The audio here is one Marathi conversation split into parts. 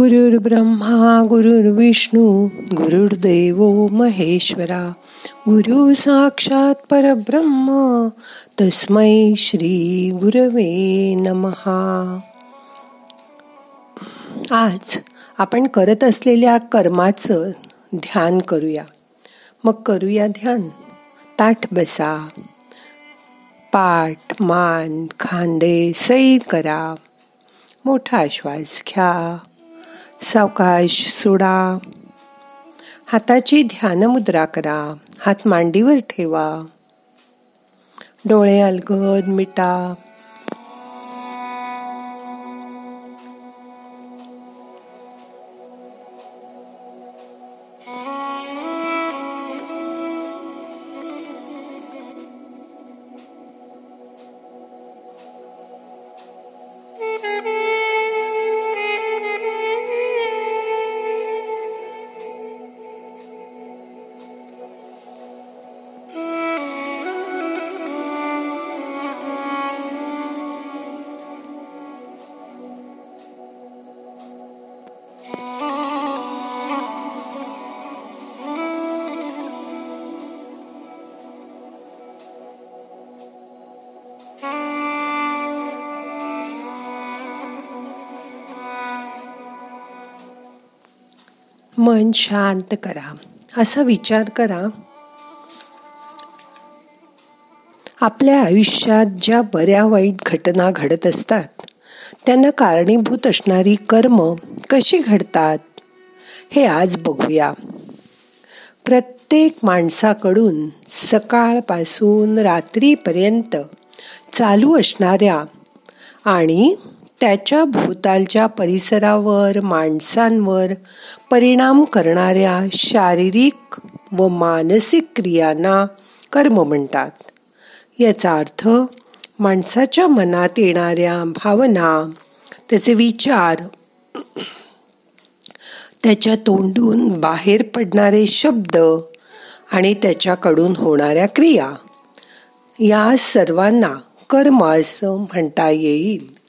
गुरुर् ब्रह्मा गुरुर्विष्णू गुरुर्देव महेश्वरा गुरु साक्षात परब्रह्म तस्मै श्री गुरवे नमहा आज आपण करत असलेल्या कर्माचं ध्यान करूया. मग करूया ध्यान. ताठ बसा. पाठ मान खांदे सैल करा. मोठा श्वास घ्या. सावकाश सोडा. हाताची ध्यान मुद्रा करा. हात मांडीवर ठेवा. डोळे अलगद मिटा. मन शांत करा. असा विचार करा. आपल्या आयुष्यात ज्या बऱ्या वाईट घटना घडत असतात त्यांना कारणीभूत असणारी कर्म कशी घडतात हे आज बघूया. प्रत्येक माणसाकडून सकाळपासून रात्रीपर्यंत चालू असणाऱ्या आणि त्याच्या भोवतालच्या परिसरावर माणसांवर परिणाम करणाऱ्या शारीरिक व मानसिक क्रियांना कर्म म्हणतात. याचा अर्थ माणसाच्या मनात येणाऱ्या भावना त्याचे विचार त्याच्या तोंडून बाहेर पडणारे शब्द आणि त्याच्याकडून होणाऱ्या क्रिया या सर्वांना कर्म असं म्हणता येईल.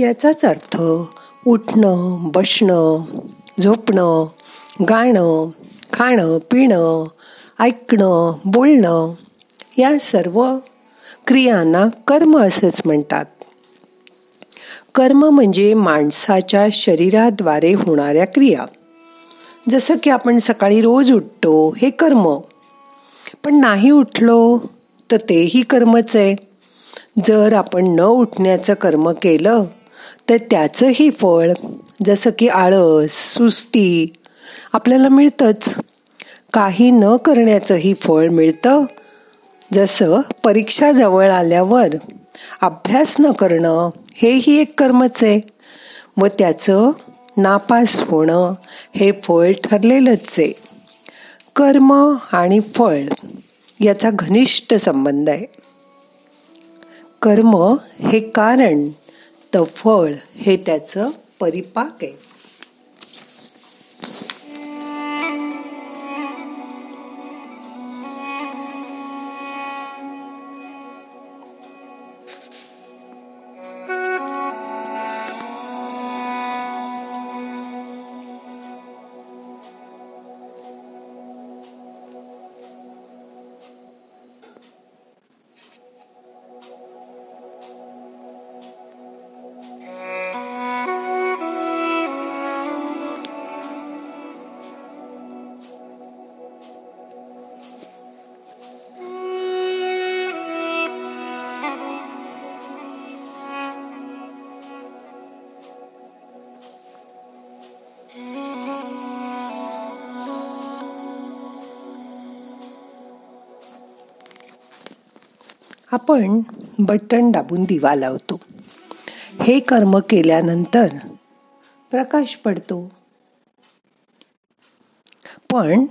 याचाच अर्थ उठणं बसणं झोपणं गाणं खाणं पिणं ऐकणं बोलणं या सर्व क्रियांना कर्म असंच म्हणतात. कर्म म्हणजे माणसाच्या शरीराद्वारे होणाऱ्या क्रिया. जसं की आपण सकाळी रोज उठतो हे कर्म. पण नाही उठलो तर तेही कर्मच आहे. जर आपण न उठण्याचं कर्म केलं तर त्याचंही फळ जसं की आळस सुस्ती आपल्याला मिळतंच. काही न करण्याचंही फळ मिळतं. जसं परीक्षा जवळ आल्यावर अभ्यास न करणं हेही एक कर्मच आहे. व त्याचं नापास होणं हे फळ ठरलेलंच आहे. कर्म आणि फळ याचा घनिष्ठ संबंध आहे. कर्म हे कारण फळ हे त्याचं परिपाक आहे. आपण बटन दाबून दिवा लावतो. हे कर्म केल्यानंतर प्रकाश पडतो. पण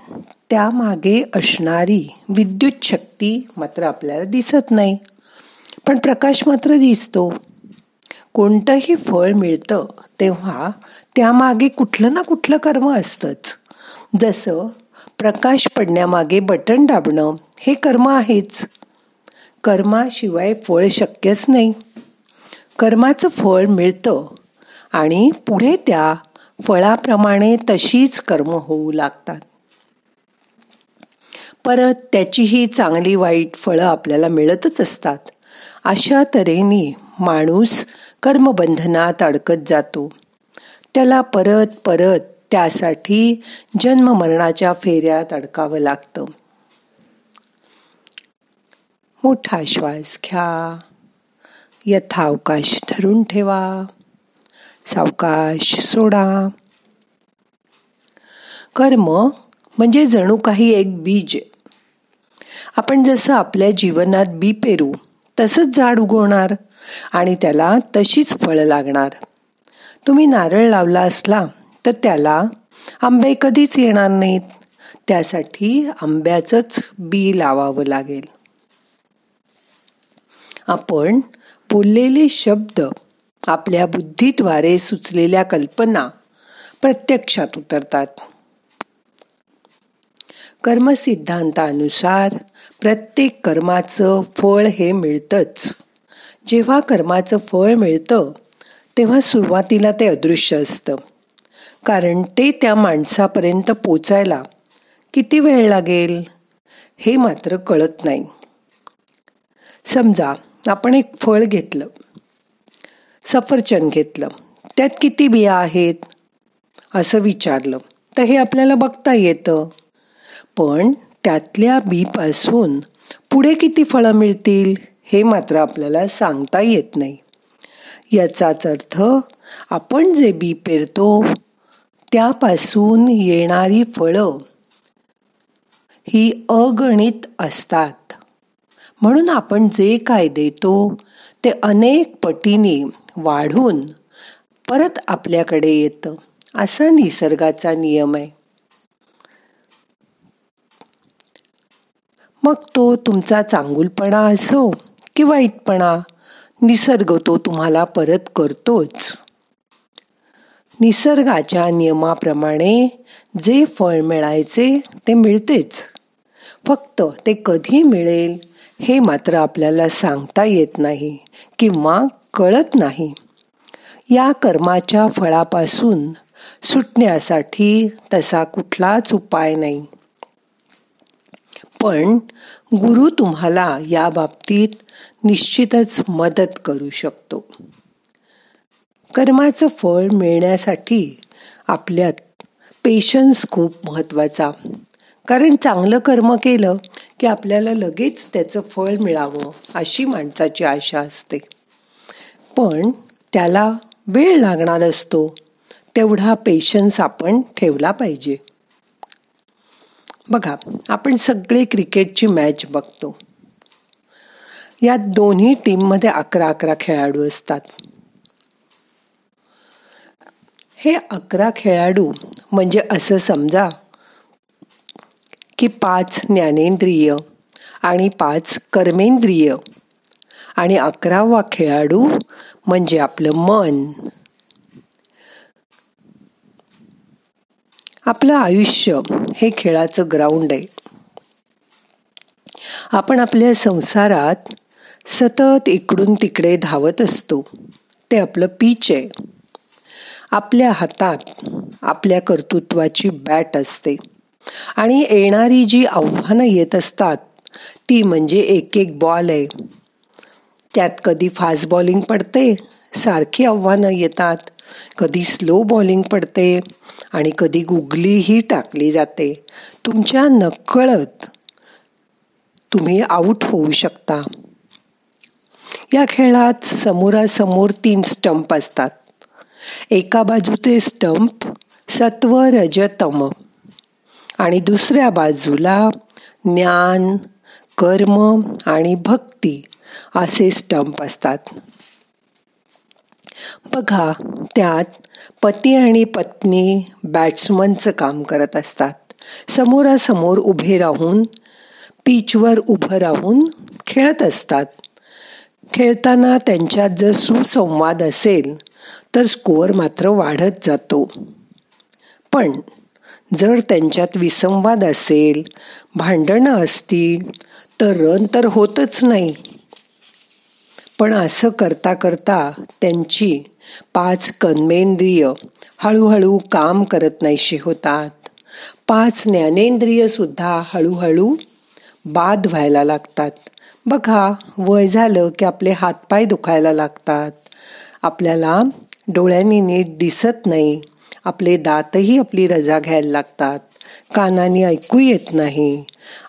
त्यामागे असणारी विद्युत शक्ती मात्र आपल्याला दिसत नाही. पण प्रकाश मात्र दिसतो. कोणतंही फळ मिळतं तेव्हा त्यामागे कुठलं ना कुठलं कर्म असतंच. जसं प्रकाश पडण्यामागे बटन दाबणं हे कर्म आहेच. कर्माशिवाय फळ शक्यच नाही. कर्माचं फळ मिळतं आणि पुढे त्या फळाप्रमाणे तशीच कर्म होऊ लागतात. परत त्याचीही चांगली वाईट फळं आपल्याला मिळतच असतात. अशा तऱ्हेने माणूस कर्मबंधनात अडकत जातो. त्याला परत परत त्यासाठी जन्म मरणाच्या फेऱ्यात अडकावं लागतं. मोठा श्वास घ्या. यथावकाश धरून ठेवा. सावकाश सोडा. कर्म म्हणजे जणू काही एक बीज. आपण जसं आपल्या जीवनात बी पेरू तसंच झाड उगवणार आणि त्याला तशीच फळं लागणार. तुम्ही नारळ लावला असला तर त्याला आंबे कधीच येणार नाहीत. त्यासाठी आंब्याचंच बी लावावं लागेल. आपण बोललेले शब्द आपल्या बुद्धीद्वारे सुचलेल्या कल्पना प्रत्यक्षात उतरतात. कर्मसिद्धांतानुसार प्रत्येक कर्माचं फळ हे मिळतंच. जेव्हा कर्माचं फळ मिळतं तेव्हा सुरुवातीला ते अदृश्य असतं. कारण ते त्या माणसापर्यंत पोचायला किती वेळ लागेल हे मात्र कळत नाही. समजा आपण एक फळ घेतलं. सफरचंद घेतलं. त्यात किती बिया आहेत? असं विचारलं. तर हे आपल्याला बघता येतं. पण त्यातल्या बीपासून पुढे किती फळं मिळतील हे मात्र आपल्याला सांगता येत नाही. याचाच अर्थ आपण जे बी पेरतो त्यापासून येणारी फळं ही अगणित असतात. म्हणून आपण जे काय देतो ते अनेक पटीने वाढून परत आपल्याकडे येतं. असा निसर्गाचा नियम आहे. मग तो तुमचा चांगुलपणा असो की वाईटपणा निसर्ग तो तुम्हाला परत करतोच. निसर्गाच्या नियमाप्रमाणे जे फळ मिळायचे ते मिळतेच. फक्त ते कधी मिळेल? हे मात्र आपल्याला सांगता येत नाही किंवा कळत नाही. या कर्माच्या फळापासून सुटण्यासाठी तसा कुठलाच उपाय नाही. पण गुरु तुम्हाला या बाबतीत निश्चितच मदत करू शकतो. कर्माचं फळ मिळण्यासाठी आपल्यात पेशन्स खूप महत्त्वाचा कारण चांगलं कर्म केलं की आपल्याला लगेच त्याचं फळ मिळावं अशी माणसाची आशा असते. पण त्याला वेळ लागणार असतो तेवढा पेशन्स आपण ठेवला पाहिजे. बघा आपण सगळे क्रिकेटची मॅच बघतो. या दोन्ही टीममध्ये अकरा अकरा खेळाडू असतात. हे अकरा खेळाडू म्हणजे असं समजा की पाच ज्ञानेंद्रिय आणि पाच कर्मेंद्रिय. आणि अकरावा खेळाडू म्हणजे आपलं मन. आपलं आयुष्य हे खेळाचं ग्राउंड आहे. आपण आपल्या संसारात सतत इकडून तिकडे धावत असतो. ते आपलं पीच आहे. आपल्या हातात आपल्या कर्तृत्वाची बॅट असते. आणि येणारी जी आव्हानं येत असतात ती म्हणजे एक एक बॉल आहे. त्यात कधी फास्ट बॉलिंग पडते सारखी आव्हानं येतात. कधी स्लो बॉलिंग पडते आणि कधी गुगलीही टाकली जाते. तुमच्या नकळत तुम्ही आऊट होऊ शकता. या खेळात समोरासमोर तीन स्टंप असतात. एका बाजूचे स्टंप सत्व रजतम. आणि दुसऱ्या बाजूला ज्ञान कर्म आणि भक्ती असे स्टंप असतात. बघा त्यात पती आणि पत्नी बॅट्समनचं काम करत असतात. समोरासमोर उभे राहून पीचवर उभं राहून खेळत असतात. खेळताना त्यांच्यात जर सुसंवाद असेल तर स्कोअर मात्र वाढत जातो. पण जर त्यांच्यात विसंवाद असेल भांडणं असतील तर रन तर होतच नाही. पण असं करता करता त्यांची पाच कर्मेंद्रिय हळूहळू काम करत नाहीशी होतात. पाच ज्ञानेंद्रिय सुद्धा हळूहळू बाद व्हायला लागतात. बघा वय झालं की आपले हातपाय दुखायला लागतात. आपल्याला डोळ्यांनी नीट दिसत नाही. आपले दातही आपली रजा घ्यायला लागतात. कानाने ऐकू येत नाही.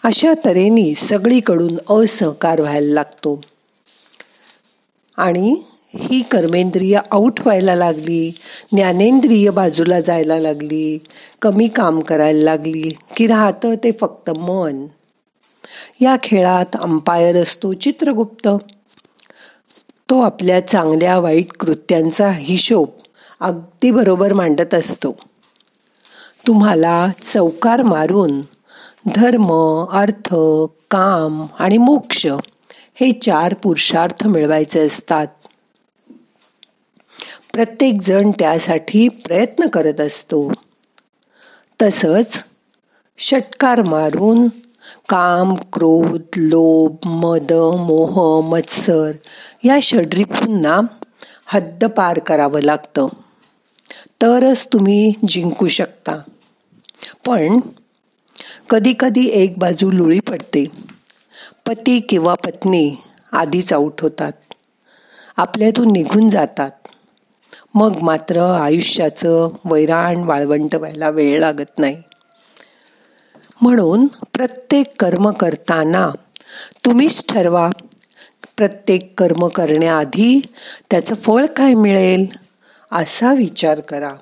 अशा तऱ्हेने सगळीकडून असहकार व्हायला लागतो. आणि ही कर्मेंद्रिय आऊट व्हायला लागली. ज्ञानेंद्रिय बाजूला जायला लागली. कमी काम करायला लागली की राहतं ते फक्त मन. या खेळात अंपायर असतो चित्रगुप्त. तो आपल्या चांगल्या वाईट कृत्यांचा हिशोब अगदी बरोबर मांडत असतो. तुम्हाला चौकार मारून धर्म अर्थ काम आणि मोक्ष हे चार पुरुषार्थ मिळवायचे असतात. प्रत्येक जण त्यासाठी प्रयत्न करत असतो. तसंच षटकार मारून काम क्रोध लोभ मद मोह मत्सर या षड्रिपूंना हद्द पार करावं लागतं. तरच तुम्ही जिंकू शकता. पण कधी कधी एक बाजू लुळी पडते. पती किंवा पत्नी आधीच आऊट होतात. आपल्यातून निघून जातात. मग मात्र आयुष्याचं वैराण वाळवंट व्हायला वेळ लागत नाही. म्हणून प्रत्येक कर्म करताना तुम्हीच ठरवा. प्रत्येक कर्म करण्याआधी त्याचं फळ काय मिळेल? असा विचार करा.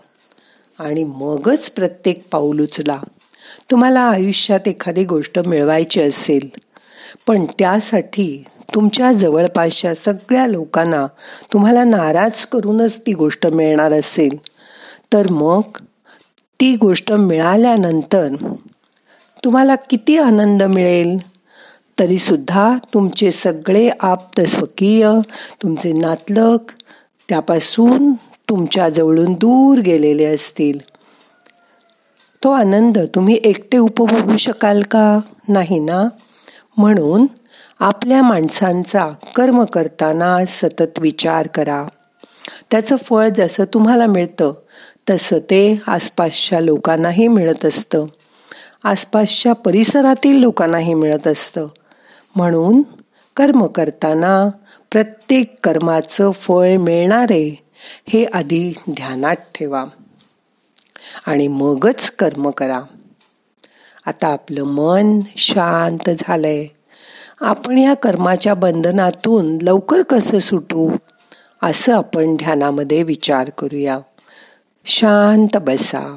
आणि मगच प्रत्येक पाऊल उचला. तुम्हाला आयुष्यात एखादी गोष्ट मिळवायची असेल पण त्यासाठी तुमच्या जवळपासच्या सगळ्या लोकांना तुम्हाला नाराज करूनच ती गोष्ट मिळणार असेल. तर मग ती गोष्ट मिळाल्यानंतर तुम्हाला किती आनंद मिळेल? तरीसुद्धा तुमचे सगळे आप्त स्वकीय तुमचे नातलक त्यापासून तुमच्या जवळून दूर गेलेले असतील. तो आनंद तुम्ही एकटे उपभोगू शकाल का? नाही ना? म्हणून आपल्या माणसांचा कर्म करताना सतत विचार करा. त्याचं फळ जसं तुम्हाला मिळतं तसं ते आसपासच्या लोकांनाही मिळत असतं. आसपासच्या परिसरातील लोकांनाही मिळत असतं. म्हणून कर्म करताना प्रत्येक कर्माचं फळ मिळणारे हे आधी ध्यानात ठेवा. आणि मगच कर्म करा. आता आपलं मन शांत झालंय. आपण या कर्माच्या बंधनातून लवकर कसं सुटू असं आपण ध्यानामध्ये विचार करूया. शांत बसा.